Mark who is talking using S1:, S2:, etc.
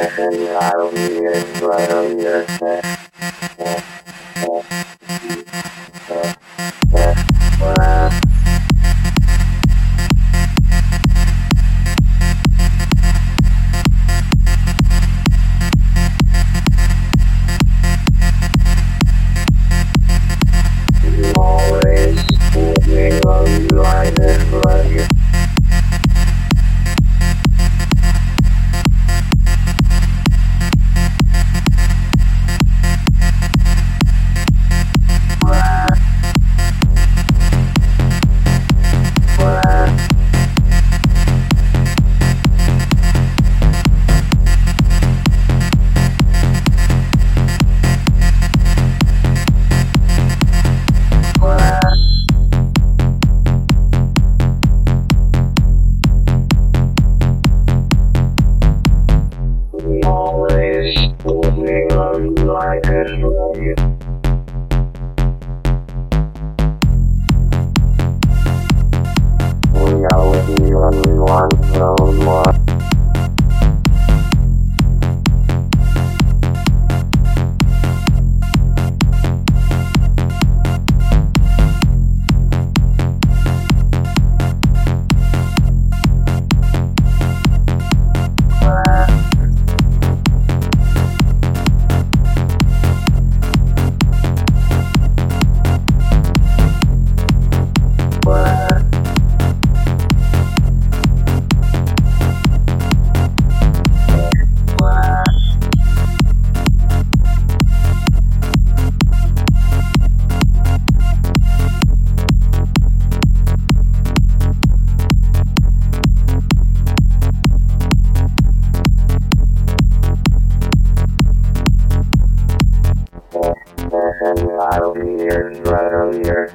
S1: and I'll be in right on your chest. Ser Radio. I'll be your brother, your